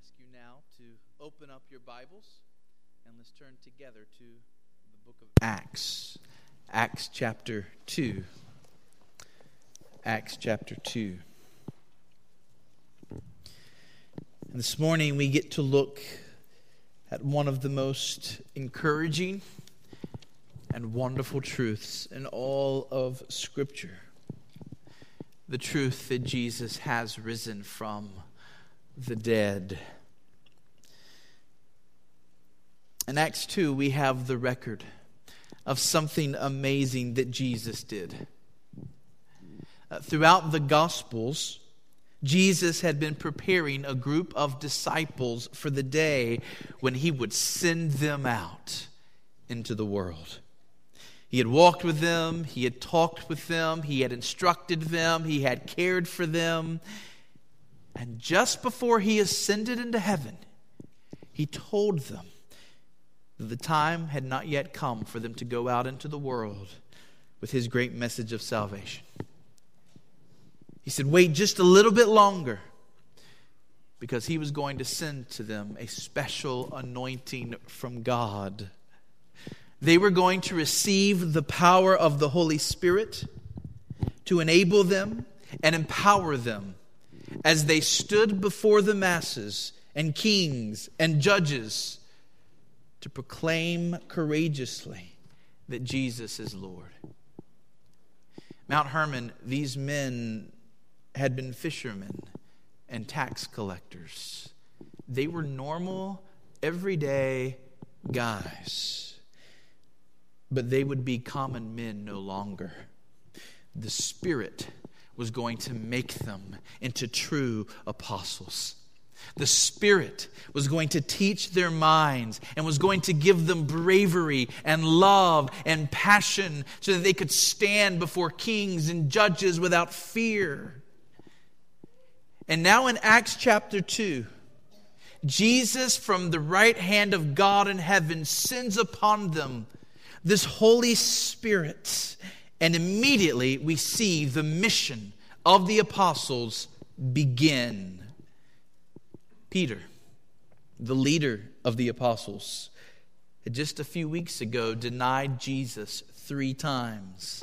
ask you now to open up your Bibles and let's turn together to the book of Acts. Acts chapter 2. Acts chapter 2. And this morning we get to look at one of the most encouraging and wonderful truths in all of Scripture the truth that Jesus has risen from the dead. In Acts 2, we have the record of something amazing that Jesus did. Uh, throughout the Gospels, Jesus had been preparing a group of disciples for the day when he would send them out into the world. He had walked with them, he had talked with them, he had instructed them, he had cared for them, and just before he ascended into heaven, he told them the time had not yet come for them to go out into the world with his great message of salvation. He said, Wait just a little bit longer because he was going to send to them a special anointing from God. They were going to receive the power of the Holy Spirit to enable them and empower them as they stood before the masses and kings and judges to proclaim courageously that Jesus is Lord. Mount Hermon, these men had been fishermen and tax collectors. They were normal, everyday guys. But they would be common men no longer. The Spirit was going to make them into true apostles. The Spirit was going to teach their minds and was going to give them bravery and love and passion so that they could stand before kings and judges without fear. And now in Acts chapter 2, Jesus, from the right hand of God in heaven, sends upon them this Holy Spirit and immediately we see the mission of the apostles begin. Peter, the leader of the apostles, had just a few weeks ago denied Jesus three times.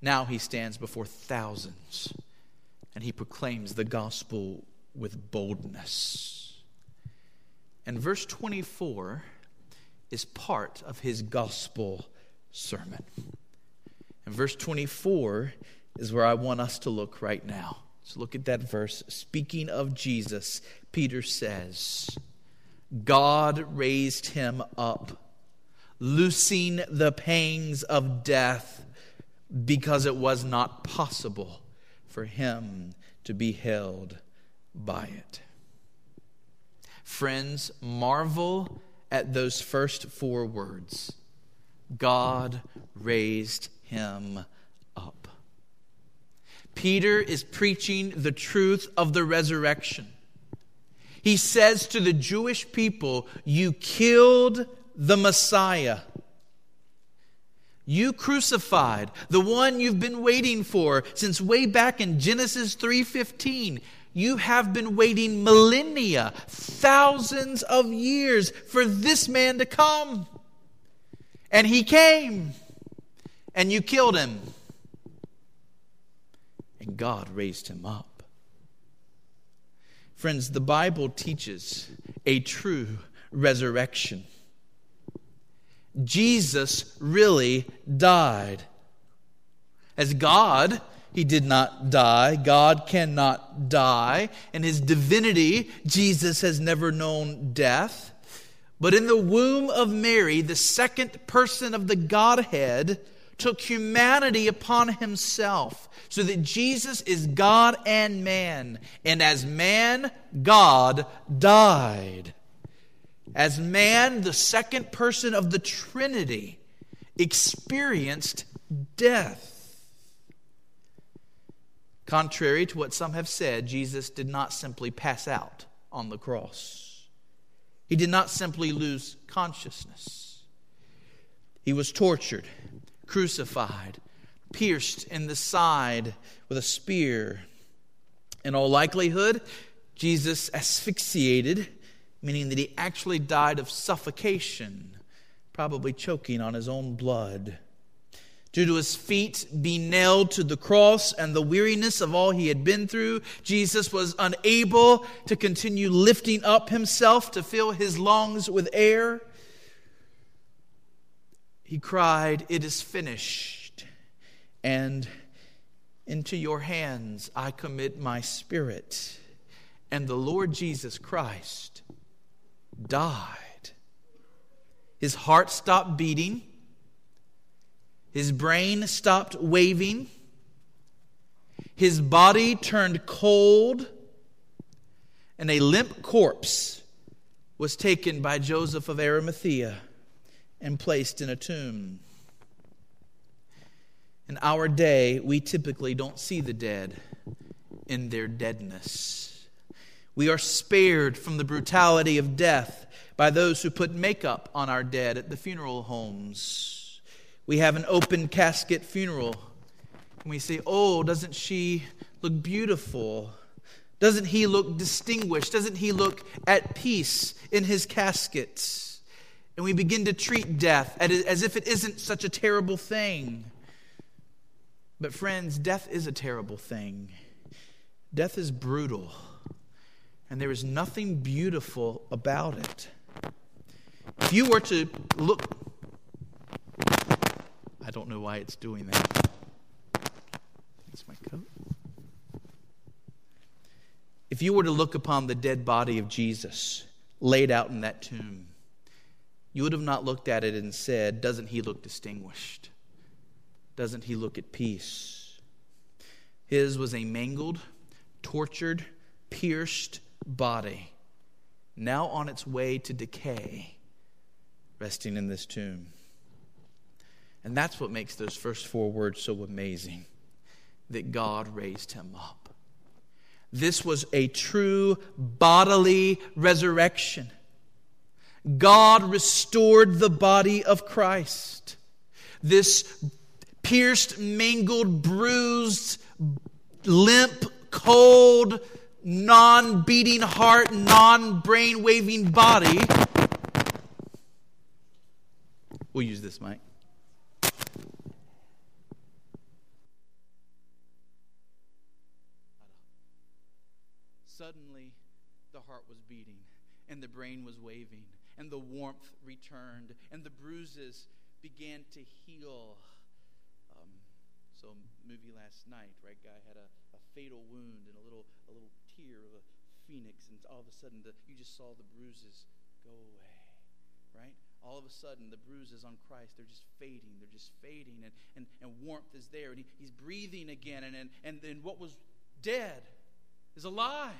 Now he stands before thousands and he proclaims the gospel with boldness. And verse 24 is part of his gospel sermon. And verse 24 is where I want us to look right now. So look at that verse. Speaking of Jesus, Peter says, God raised him up, loosing the pangs of death, because it was not possible for him to be held by it. Friends, marvel at those first four words God raised him up. Peter is preaching the truth of the resurrection. He says to the Jewish people, You killed the Messiah. You crucified the one you've been waiting for since way back in Genesis 3:15. You have been waiting millennia, thousands of years for this man to come. And he came and you killed him. And God raised him up. Friends, the Bible teaches a true resurrection. Jesus really died. As God, he did not die. God cannot die. In his divinity, Jesus has never known death. But in the womb of Mary, the second person of the Godhead, took humanity upon himself so that Jesus is God and man. And as man, God died. As man, the second person of the Trinity experienced death. Contrary to what some have said, Jesus did not simply pass out on the cross. He did not simply lose consciousness. He was tortured crucified, pierced in the side with a spear. In all likelihood, Jesus asphyxiated, meaning that he actually died of suffocation, probably choking on his own blood. Due to his feet being nailed to the cross and the weariness of all he had been through, Jesus was unable to continue lifting up himself to fill his lungs with air. He cried, It is finished. And into your hands I commit my spirit. And the Lord Jesus Christ died. His heart stopped beating. His brain stopped waving. His body turned cold. And a limp corpse was taken by Joseph of Arimathea and placed in a tomb. In our day, we typically don't see the dead in their deadness. We are spared from the brutality of death by those who put makeup on our dead at the funeral homes. We have an open casket funeral. And we say, Oh, doesn't she look beautiful? Doesn't he look distinguished? Doesn't he look at peace in his casket? And we begin to treat death as if it isn't such a terrible thing. But, friends, death is a terrible thing. Death is brutal, and there is nothing beautiful about it. If you were to look, I don't know why it's doing that. That's my coat. If you were to look upon the dead body of Jesus laid out in that tomb, you would have not looked at it and said, Doesn't he look distinguished? Doesn't he look at peace? His was a mangled, tortured, pierced body, now on its way to decay, resting in this tomb. And that's what makes those first four words so amazing that God raised him up. This was a true bodily resurrection. God restored the body of Christ. This pierced, mangled, bruised, limp, cold, non beating heart, non brain waving body. We'll use this mic. Suddenly, the heart was beating and the brain was waving and the warmth returned, and the bruises began to heal. Um, so, movie last night, right? Guy had a, a fatal wound and a little a little tear of a phoenix, and all of a sudden, the, you just saw the bruises go away, right? All of a sudden, the bruises on Christ, they're just fading. They're just fading, and, and, and warmth is there, and he, he's breathing again, and, and, and then what was dead is alive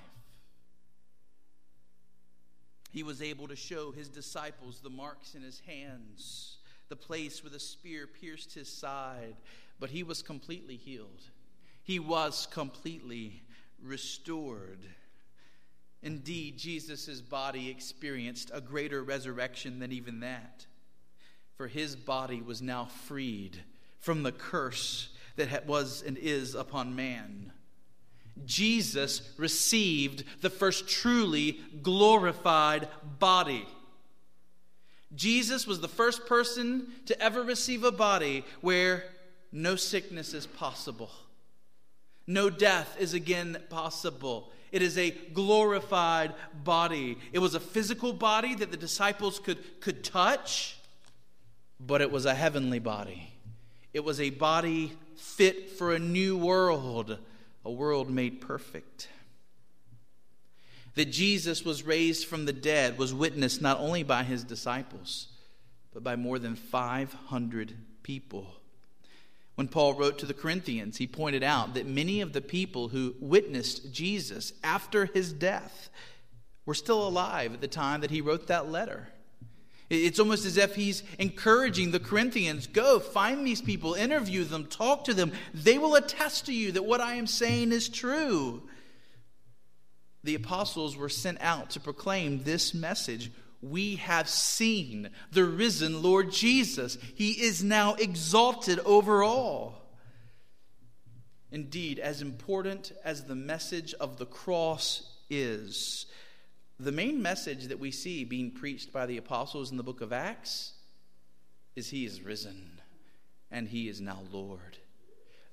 he was able to show his disciples the marks in his hands, the place where the spear pierced his side, but he was completely healed. He was completely restored. Indeed, Jesus' body experienced a greater resurrection than even that, for his body was now freed from the curse that was and is upon man. Jesus received the first truly glorified body. Jesus was the first person to ever receive a body where no sickness is possible, no death is again possible. It is a glorified body. It was a physical body that the disciples could, could touch, but it was a heavenly body. It was a body fit for a new world a world made perfect. That Jesus was raised from the dead was witnessed not only by his disciples, but by more than 500 people. When Paul wrote to the Corinthians, he pointed out that many of the people who witnessed Jesus after his death were still alive at the time that he wrote that letter. It's almost as if he's encouraging the Corinthians go, find these people, interview them, talk to them. They will attest to you that what I am saying is true. The apostles were sent out to proclaim this message. We have seen the risen Lord Jesus. He is now exalted over all. Indeed, as important as the message of the cross is. The main message that we see being preached by the apostles in the book of Acts is He is risen and He is now Lord.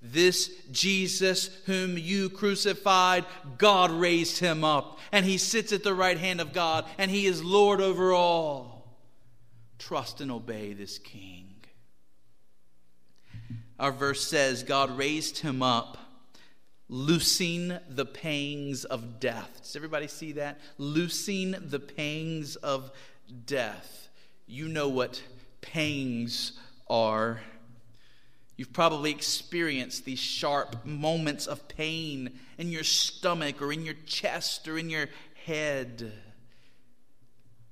This Jesus, whom you crucified, God raised him up, and he sits at the right hand of God, and he is Lord over all. Trust and obey this King. Our verse says, God raised him up, loosing the pangs of death. Does everybody see that? Loosing the pangs of death. You know what pangs are. You've probably experienced these sharp moments of pain in your stomach or in your chest or in your head.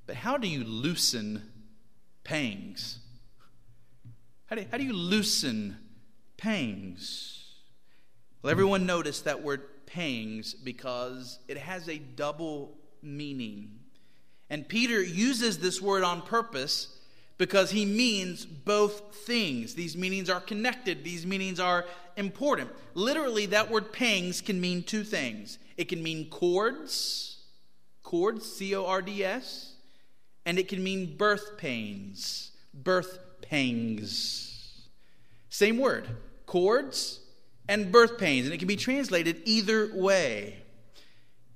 But how do you loosen pangs? How do, how do you loosen pangs? Well, everyone noticed that word pangs because it has a double meaning. And Peter uses this word on purpose because he means both things. These meanings are connected, these meanings are important. Literally, that word pangs can mean two things it can mean cords, cords, C O R D S, and it can mean birth pains, birth pangs. Same word, cords and birth pains, and it can be translated either way.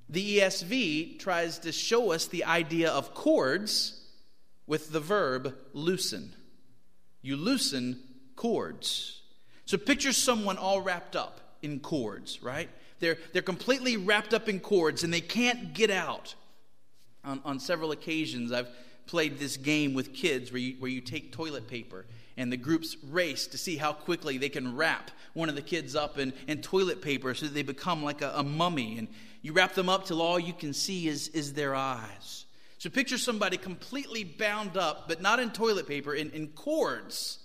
The ESV tries to show us the idea of cords with the verb loosen. You loosen cords. So picture someone all wrapped up in cords, right? They're, they're completely wrapped up in cords and they can't get out. On, on several occasions, I've played this game with kids where you, where you take toilet paper and the groups race to see how quickly they can wrap one of the kids up in, in toilet paper so that they become like a, a mummy. And you wrap them up till all you can see is, is their eyes. So picture somebody completely bound up, but not in toilet paper, in, in cords.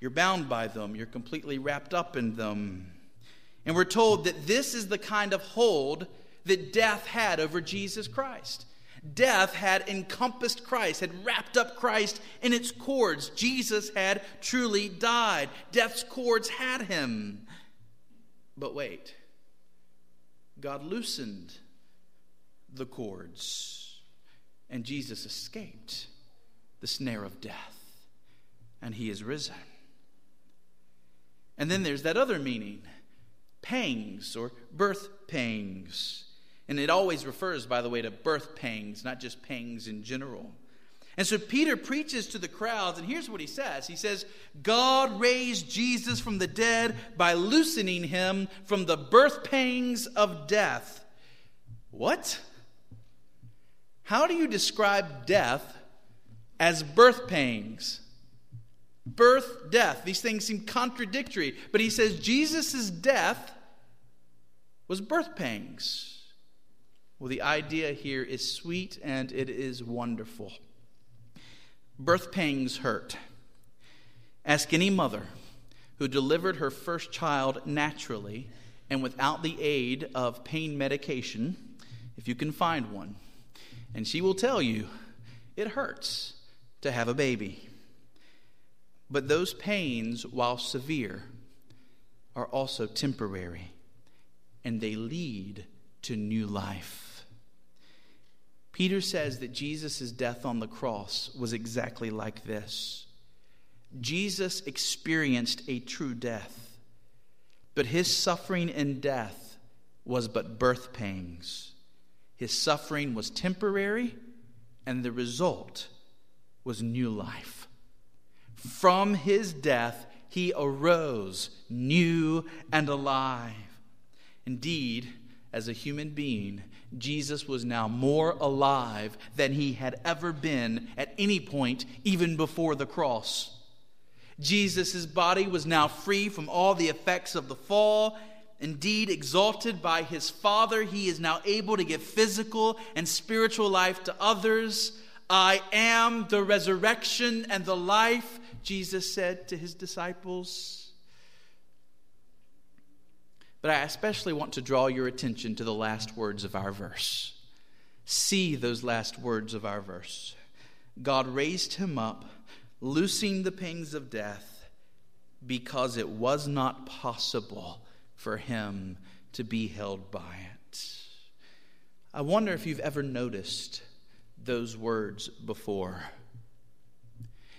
You're bound by them, you're completely wrapped up in them. And we're told that this is the kind of hold that death had over Jesus Christ. Death had encompassed Christ, had wrapped up Christ in its cords. Jesus had truly died. Death's cords had him. But wait, God loosened the cords. And Jesus escaped the snare of death, and he is risen. And then there's that other meaning pangs or birth pangs. And it always refers, by the way, to birth pangs, not just pangs in general. And so Peter preaches to the crowds, and here's what he says He says, God raised Jesus from the dead by loosening him from the birth pangs of death. What? How do you describe death as birth pangs? Birth, death. These things seem contradictory. But he says Jesus' death was birth pangs. Well, the idea here is sweet and it is wonderful. Birth pangs hurt. Ask any mother who delivered her first child naturally and without the aid of pain medication, if you can find one. And she will tell you it hurts to have a baby. But those pains, while severe, are also temporary and they lead to new life. Peter says that Jesus' death on the cross was exactly like this. Jesus experienced a true death, but his suffering and death was but birth pangs. His suffering was temporary, and the result was new life. From his death, he arose new and alive. Indeed, as a human being, Jesus was now more alive than he had ever been at any point, even before the cross. Jesus' body was now free from all the effects of the fall Indeed, exalted by his Father, he is now able to give physical and spiritual life to others. I am the resurrection and the life, Jesus said to his disciples. But I especially want to draw your attention to the last words of our verse. See those last words of our verse. God raised him up, loosing the pangs of death, because it was not possible for him to be held by it. I wonder if you've ever noticed those words before.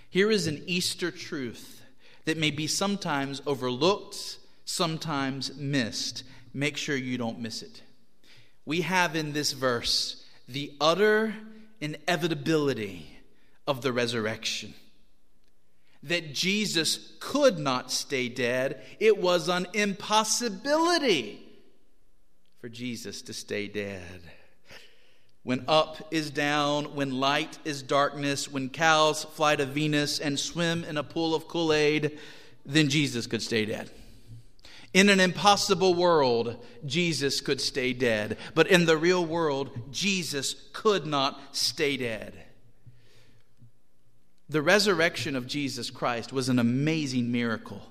Here is an Easter truth that may be sometimes overlooked, sometimes missed. Make sure you don't miss it. We have in this verse the utter inevitability of the resurrection. That Jesus could not stay dead, it was an impossibility for Jesus to stay dead. When up is down, when light is darkness, when cows fly to Venus and swim in a pool of Kool Aid, then Jesus could stay dead. In an impossible world, Jesus could stay dead. But in the real world, Jesus could not stay dead. The resurrection of Jesus Christ was an amazing miracle,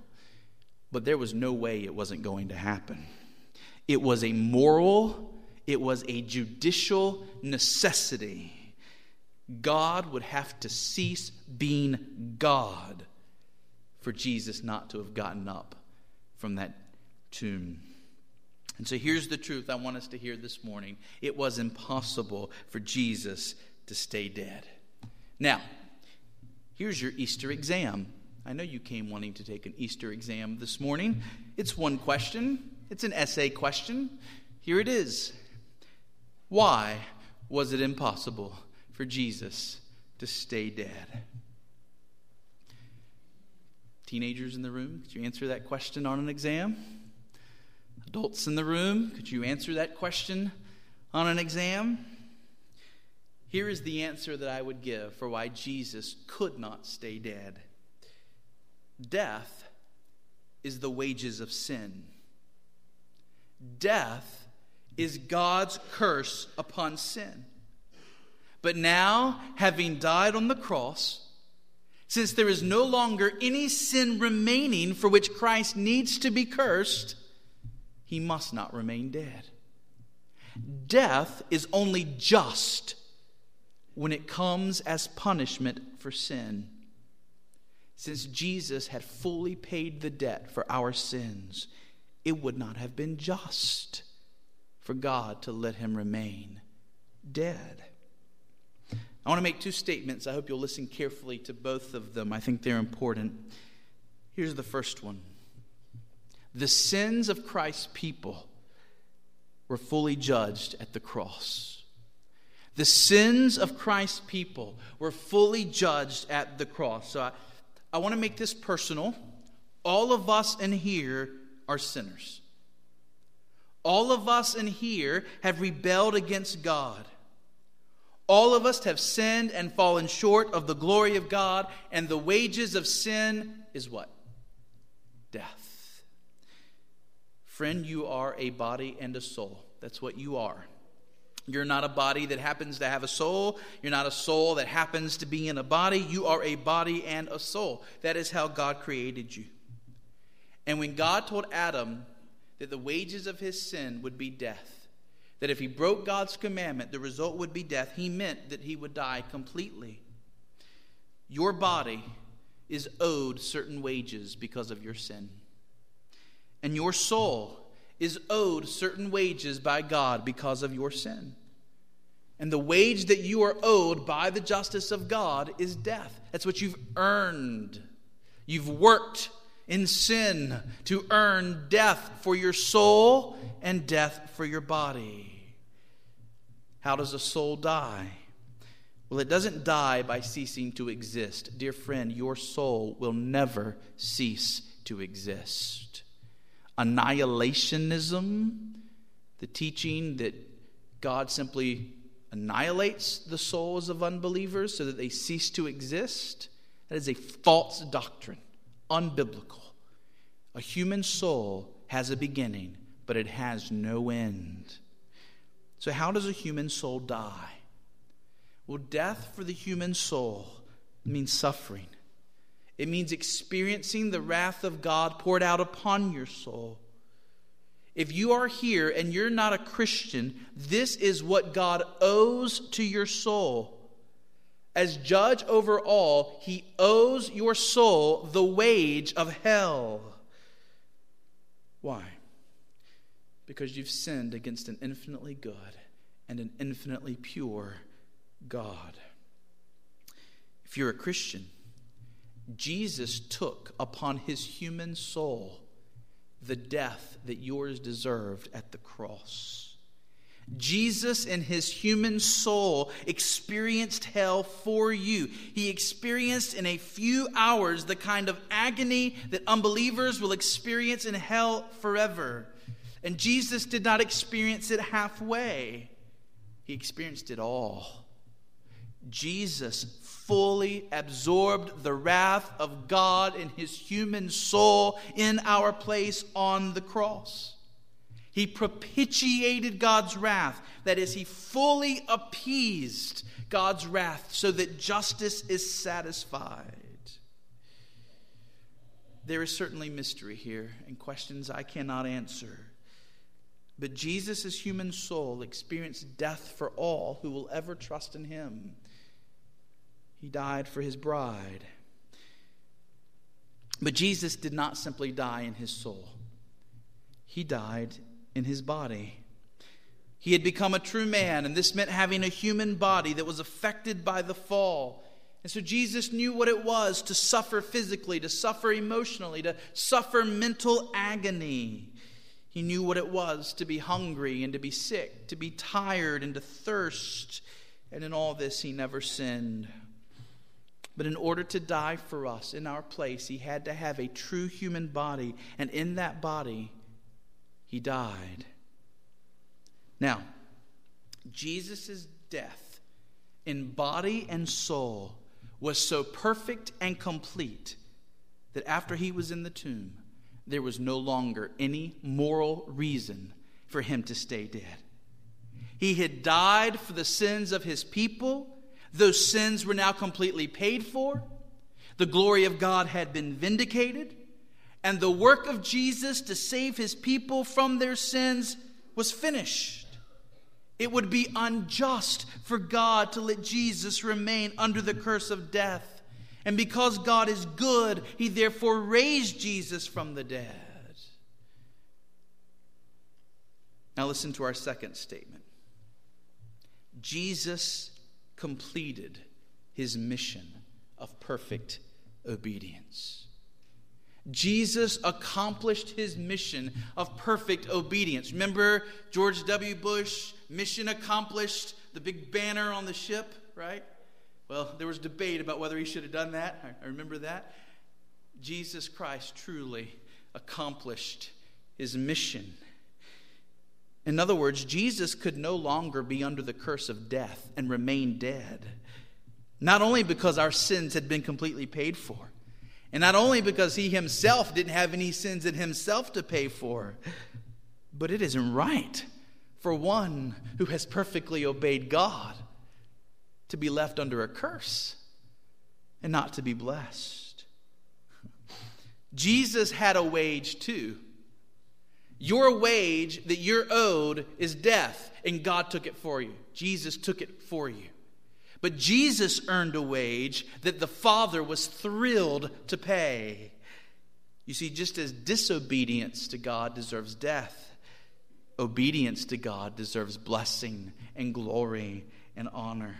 but there was no way it wasn't going to happen. It was a moral, it was a judicial necessity. God would have to cease being God for Jesus not to have gotten up from that tomb. And so here's the truth I want us to hear this morning it was impossible for Jesus to stay dead. Now, here's your Easter exam. I know you came wanting to take an Easter exam this morning. It's one question, it's an essay question. Here it is why was it impossible for Jesus to stay dead? Teenagers in the room, could you answer that question on an exam? Adults in the room, could you answer that question on an exam? Here is the answer that I would give for why Jesus could not stay dead Death is the wages of sin. Death is God's curse upon sin. But now, having died on the cross, since there is no longer any sin remaining for which Christ needs to be cursed, he must not remain dead. Death is only just when it comes as punishment for sin. Since Jesus had fully paid the debt for our sins, it would not have been just for God to let him remain dead. I want to make two statements. I hope you'll listen carefully to both of them. I think they're important. Here's the first one The sins of Christ's people were fully judged at the cross. The sins of Christ's people were fully judged at the cross. So I, I want to make this personal. All of us in here are sinners. All of us in here have rebelled against God. All of us have sinned and fallen short of the glory of God, and the wages of sin is what? Death. Friend, you are a body and a soul. That's what you are. You're not a body that happens to have a soul. You're not a soul that happens to be in a body. You are a body and a soul. That is how God created you. And when God told Adam that the wages of his sin would be death. That if he broke God's commandment, the result would be death. He meant that he would die completely. Your body is owed certain wages because of your sin. And your soul is owed certain wages by God because of your sin. And the wage that you are owed by the justice of God is death. That's what you've earned. You've worked in sin to earn death for your soul and death for your body. How does a soul die? Well, it doesn't die by ceasing to exist. Dear friend, your soul will never cease to exist. Annihilationism, the teaching that God simply annihilates the souls of unbelievers so that they cease to exist, that is a false doctrine unbiblical. A human soul has a beginning, but it has no end. So, how does a human soul die? Well, death for the human soul means suffering. It means experiencing the wrath of God poured out upon your soul. If you are here and you're not a Christian, this is what God owes to your soul as judge over all, he owes your soul the wage of hell. Why? Because you've sinned against an infinitely good, and an infinitely pure God. If you're a Christian, Jesus took upon his human soul the death that yours deserved at the cross. Jesus, in his human soul, experienced hell for you. He experienced in a few hours the kind of agony that unbelievers will experience in hell forever. And Jesus did not experience it halfway, he experienced it all. Jesus fully absorbed the wrath of God in his human soul in our place on the cross. He propitiated God's wrath. That is, he fully appeased God's wrath so that justice is satisfied. There is certainly mystery here and questions I cannot answer. But Jesus' human soul experienced death for all who will ever trust in him. He died for his bride. But Jesus did not simply die in his soul, he died in his body. He had become a true man, and this meant having a human body that was affected by the fall. And so Jesus knew what it was to suffer physically, to suffer emotionally, to suffer mental agony. He knew what it was to be hungry and to be sick, to be tired and to thirst. And in all this, he never sinned. But in order to die for us in our place, he had to have a true human body. And in that body, he died. Now, Jesus' death in body and soul was so perfect and complete that after he was in the tomb, there was no longer any moral reason for him to stay dead. He had died for the sins of his people. Those sins were now completely paid for. The glory of God had been vindicated and the work of Jesus to save his people from their sins was finished. It would be unjust for God to let Jesus remain under the curse of death. And because God is good, he therefore raised Jesus from the dead. Now, listen to our second statement Jesus completed his mission of perfect obedience. Jesus accomplished his mission of perfect obedience. Remember George W. Bush, mission accomplished, the big banner on the ship, right? Well, there was debate about whether he should have done that. I remember that. Jesus Christ truly accomplished his mission. In other words, Jesus could no longer be under the curse of death and remain dead. Not only because our sins had been completely paid for, and not only because he himself didn't have any sins in himself to pay for, but it isn't right for one who has perfectly obeyed God to be left under a curse and not to be blessed. Jesus had a wage too. Your wage that you're owed is death, and God took it for you. Jesus took it for you. But Jesus earned a wage that the Father was thrilled to pay. You see, just as disobedience to God deserves death, obedience to God deserves blessing and glory and honor.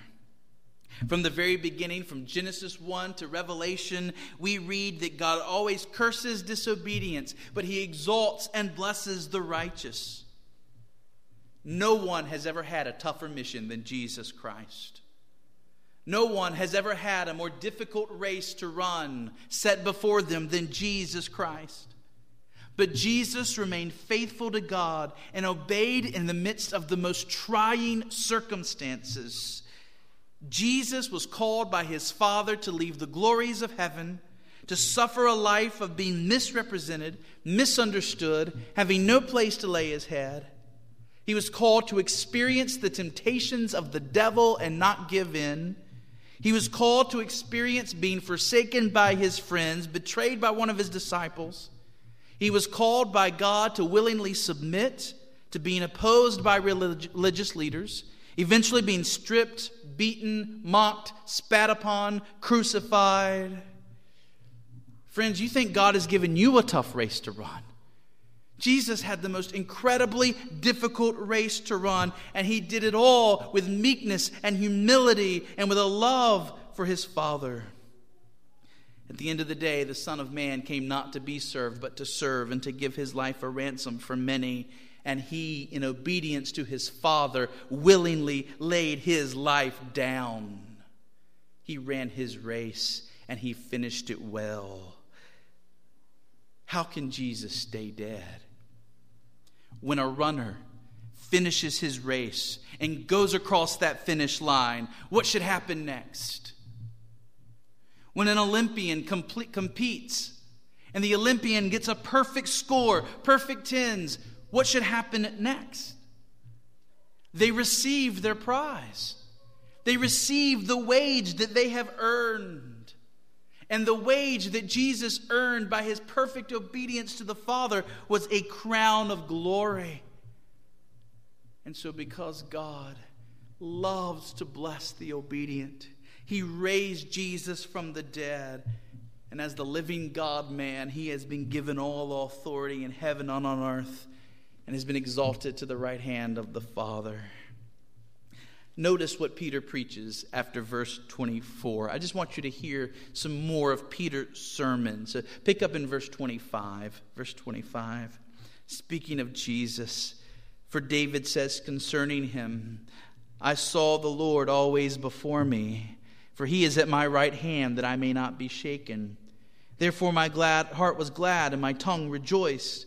From the very beginning, from Genesis 1 to Revelation, we read that God always curses disobedience, but he exalts and blesses the righteous. No one has ever had a tougher mission than Jesus Christ. No one has ever had a more difficult race to run set before them than Jesus Christ. But Jesus remained faithful to God and obeyed in the midst of the most trying circumstances. Jesus was called by his Father to leave the glories of heaven, to suffer a life of being misrepresented, misunderstood, having no place to lay his head. He was called to experience the temptations of the devil and not give in. He was called to experience being forsaken by his friends, betrayed by one of his disciples. He was called by God to willingly submit to being opposed by religious leaders, eventually being stripped, beaten, mocked, spat upon, crucified. Friends, you think God has given you a tough race to run. Jesus had the most incredibly difficult race to run, and he did it all with meekness and humility and with a love for his Father. At the end of the day, the Son of Man came not to be served, but to serve and to give his life a ransom for many. And he, in obedience to his Father, willingly laid his life down. He ran his race and he finished it well. How can Jesus stay dead? when a runner finishes his race and goes across that finish line, what should happen next? When an Olympian complete, competes and the Olympian gets a perfect score, perfect tens, what should happen next? They receive their prize. They receive the wage that they have earned. And the wage that Jesus earned by his perfect obedience to the Father was a crown of glory. And so, because God loves to bless the obedient, he raised Jesus from the dead. And as the living God man, he has been given all authority in heaven and on earth and has been exalted to the right hand of the Father. Notice what Peter preaches after verse 24. I just want you to hear some more of Peter's sermon. So pick up in verse 25. Verse 25. Speaking of Jesus, for David says concerning him, I saw the Lord always before me, for he is at my right hand that I may not be shaken. Therefore my glad heart was glad and my tongue rejoiced.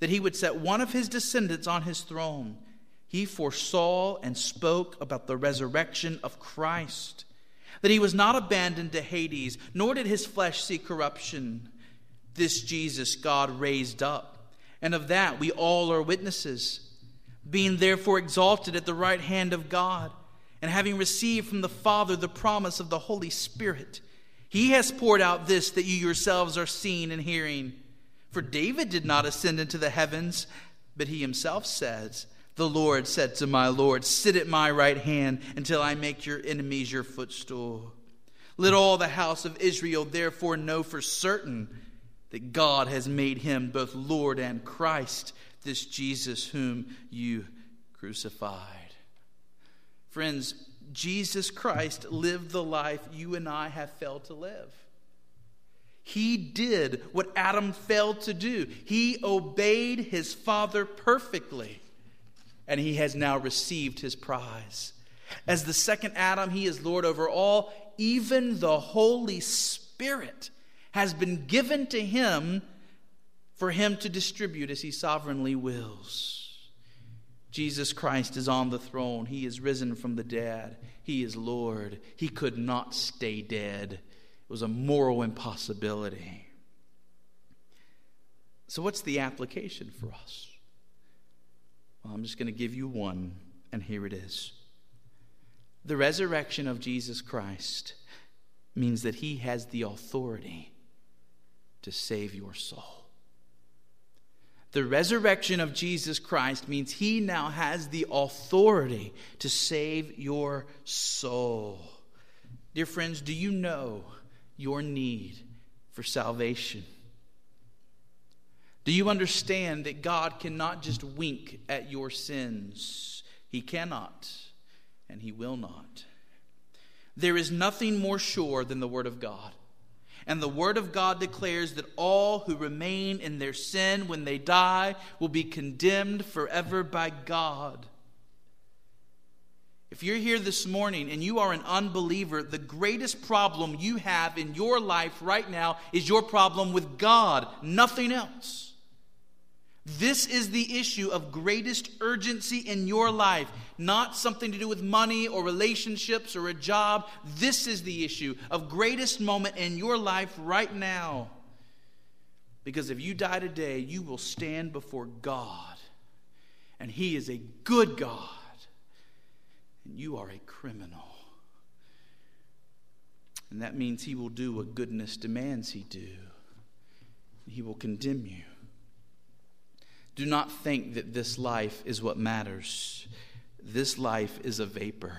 that he would set one of his descendants on his throne, he foresaw and spoke about the resurrection of Christ, that he was not abandoned to Hades, nor did his flesh see corruption. This Jesus God raised up, and of that we all are witnesses. Being therefore exalted at the right hand of God, and having received from the Father the promise of the Holy Spirit, he has poured out this that you yourselves are seeing and hearing. For David did not ascend into the heavens, but he himself says, the Lord said to my Lord, Sit at my right hand until I make your enemies your footstool. Let all the house of Israel therefore know for certain that God has made him both Lord and Christ, this Jesus whom you crucified. Friends, Jesus Christ lived the life you and I have failed to live. He did what Adam failed to do. He obeyed his father perfectly and he has now received his prize. As the second Adam, he is Lord over all. Even the Holy Spirit has been given to him for him to distribute as he sovereignly wills. Jesus Christ is on the throne. He is risen from the dead. He is Lord. He could not stay dead, it was a moral impossibility. So, what's the application for us? Well, I'm just going to give you one, and here it is. The resurrection of Jesus Christ means that he has the authority to save your soul. The resurrection of Jesus Christ means he now has the authority to save your soul. Dear friends, do you know your need for salvation? Do you understand that God cannot just wink at your sins? He cannot, and He will not. There is nothing more sure than the Word of God. And the Word of God declares that all who remain in their sin when they die will be condemned forever by God. If you're here this morning and you are an unbeliever, the greatest problem you have in your life right now is your problem with God, nothing else. This is the issue of greatest urgency in your life, not something to do with money or relationships or a job. This is the issue of greatest moment in your life right now. Because if you die today, you will stand before God. And He is a good God. And you are a criminal. And that means He will do what goodness demands He do. He will condemn you. Do not think that this life is what matters. This life is a vapor.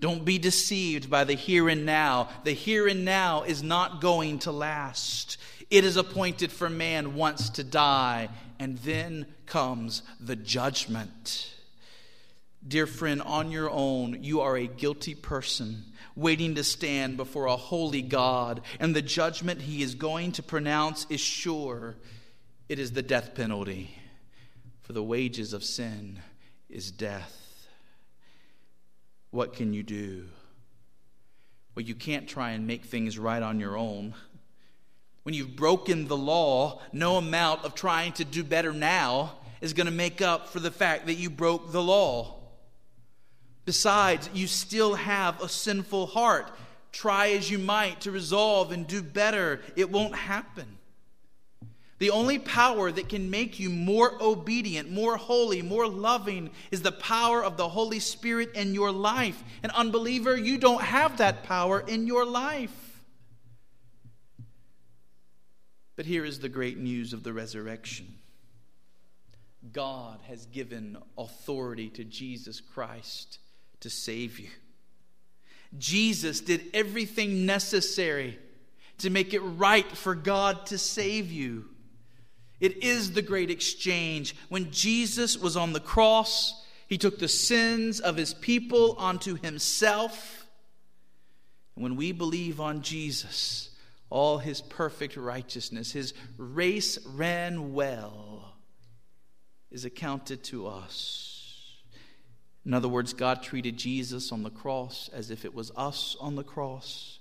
Don't be deceived by the here and now. The here and now is not going to last. It is appointed for man once to die, and then comes the judgment. Dear friend, on your own, you are a guilty person waiting to stand before a holy God, and the judgment he is going to pronounce is sure. It is the death penalty, for the wages of sin is death. What can you do? Well, you can't try and make things right on your own. When you've broken the law, no amount of trying to do better now is going to make up for the fact that you broke the law. Besides, you still have a sinful heart. Try as you might to resolve and do better, it won't happen. The only power that can make you more obedient, more holy, more loving is the power of the Holy Spirit in your life. An unbeliever, you don't have that power in your life. But here is the great news of the resurrection God has given authority to Jesus Christ to save you. Jesus did everything necessary to make it right for God to save you. It is the great exchange. When Jesus was on the cross, he took the sins of his people onto himself. And when we believe on Jesus, all his perfect righteousness, his race ran well, is accounted to us. In other words, God treated Jesus on the cross as if it was us on the cross.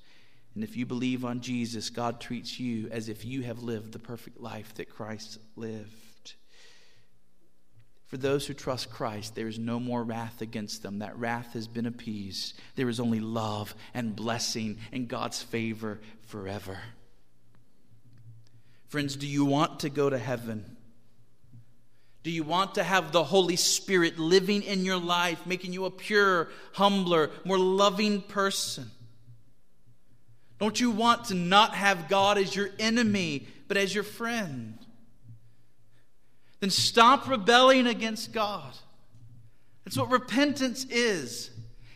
And if you believe on Jesus, God treats you as if you have lived the perfect life that Christ lived. For those who trust Christ, there is no more wrath against them. That wrath has been appeased. There is only love and blessing and God's favor forever. Friends, do you want to go to heaven? Do you want to have the Holy Spirit living in your life, making you a pure, humbler, more loving person? Don't you want to not have God as your enemy, but as your friend? Then stop rebelling against God. That's what repentance is.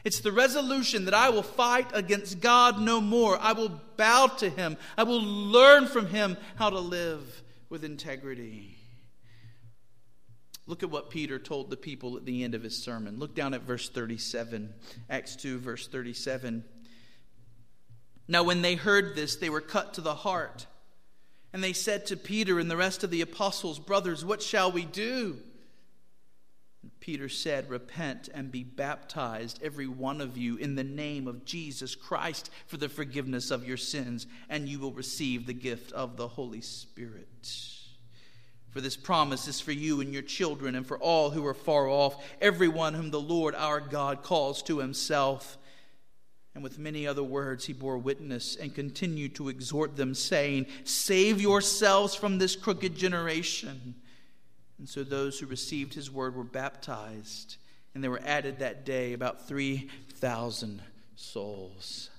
It's the resolution that I will fight against God no more. I will bow to Him. I will learn from Him how to live with integrity. Look at what Peter told the people at the end of his sermon. Look down at verse 37, Acts 2, verse 37. Now, when they heard this, they were cut to the heart. And they said to Peter and the rest of the apostles, Brothers, what shall we do? And Peter said, Repent and be baptized, every one of you, in the name of Jesus Christ for the forgiveness of your sins, and you will receive the gift of the Holy Spirit. For this promise is for you and your children, and for all who are far off, everyone whom the Lord our God calls to himself. And with many other words, he bore witness and continued to exhort them, saying, Save yourselves from this crooked generation. And so those who received his word were baptized, and there were added that day about 3,000 souls.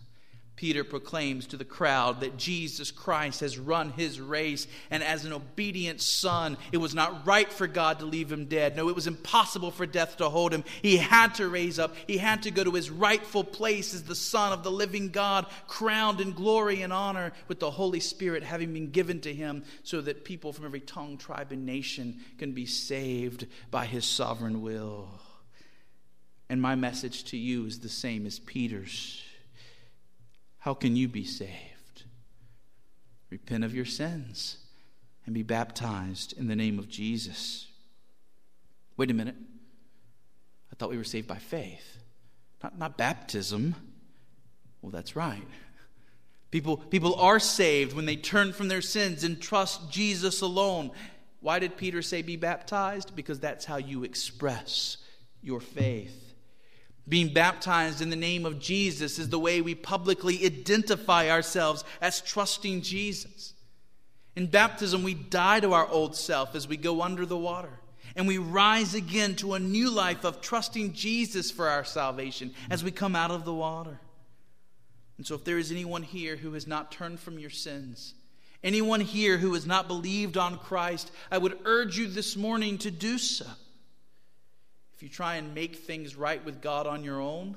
Peter proclaims to the crowd that Jesus Christ has run his race, and as an obedient son, it was not right for God to leave him dead. No, it was impossible for death to hold him. He had to raise up, he had to go to his rightful place as the Son of the living God, crowned in glory and honor with the Holy Spirit having been given to him, so that people from every tongue, tribe, and nation can be saved by his sovereign will. And my message to you is the same as Peter's. How can you be saved? Repent of your sins and be baptized in the name of Jesus. Wait a minute. I thought we were saved by faith, not, not baptism. Well, that's right. People, people are saved when they turn from their sins and trust Jesus alone. Why did Peter say be baptized? Because that's how you express your faith. Being baptized in the name of Jesus is the way we publicly identify ourselves as trusting Jesus. In baptism, we die to our old self as we go under the water. And we rise again to a new life of trusting Jesus for our salvation as we come out of the water. And so, if there is anyone here who has not turned from your sins, anyone here who has not believed on Christ, I would urge you this morning to do so. If you try and make things right with God on your own,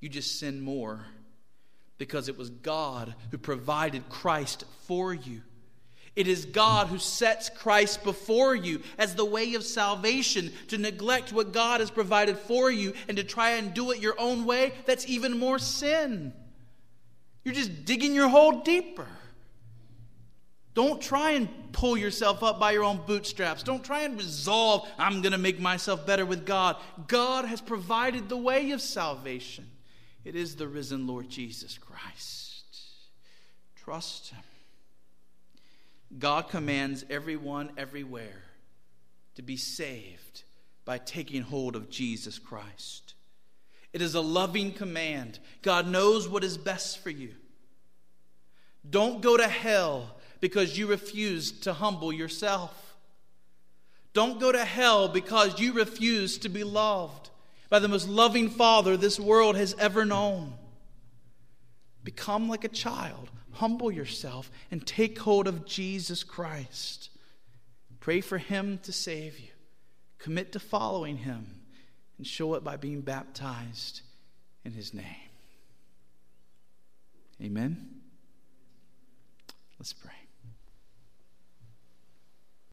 you just sin more because it was God who provided Christ for you. It is God who sets Christ before you as the way of salvation. To neglect what God has provided for you and to try and do it your own way, that's even more sin. You're just digging your hole deeper. Don't try and pull yourself up by your own bootstraps. Don't try and resolve, I'm going to make myself better with God. God has provided the way of salvation. It is the risen Lord Jesus Christ. Trust Him. God commands everyone everywhere to be saved by taking hold of Jesus Christ. It is a loving command. God knows what is best for you. Don't go to hell because you refuse to humble yourself. Don't go to hell because you refuse to be loved by the most loving Father this world has ever known. Become like a child, humble yourself, and take hold of Jesus Christ. Pray for Him to save you. Commit to following Him and show it by being baptized in His name. Amen. Let's pray.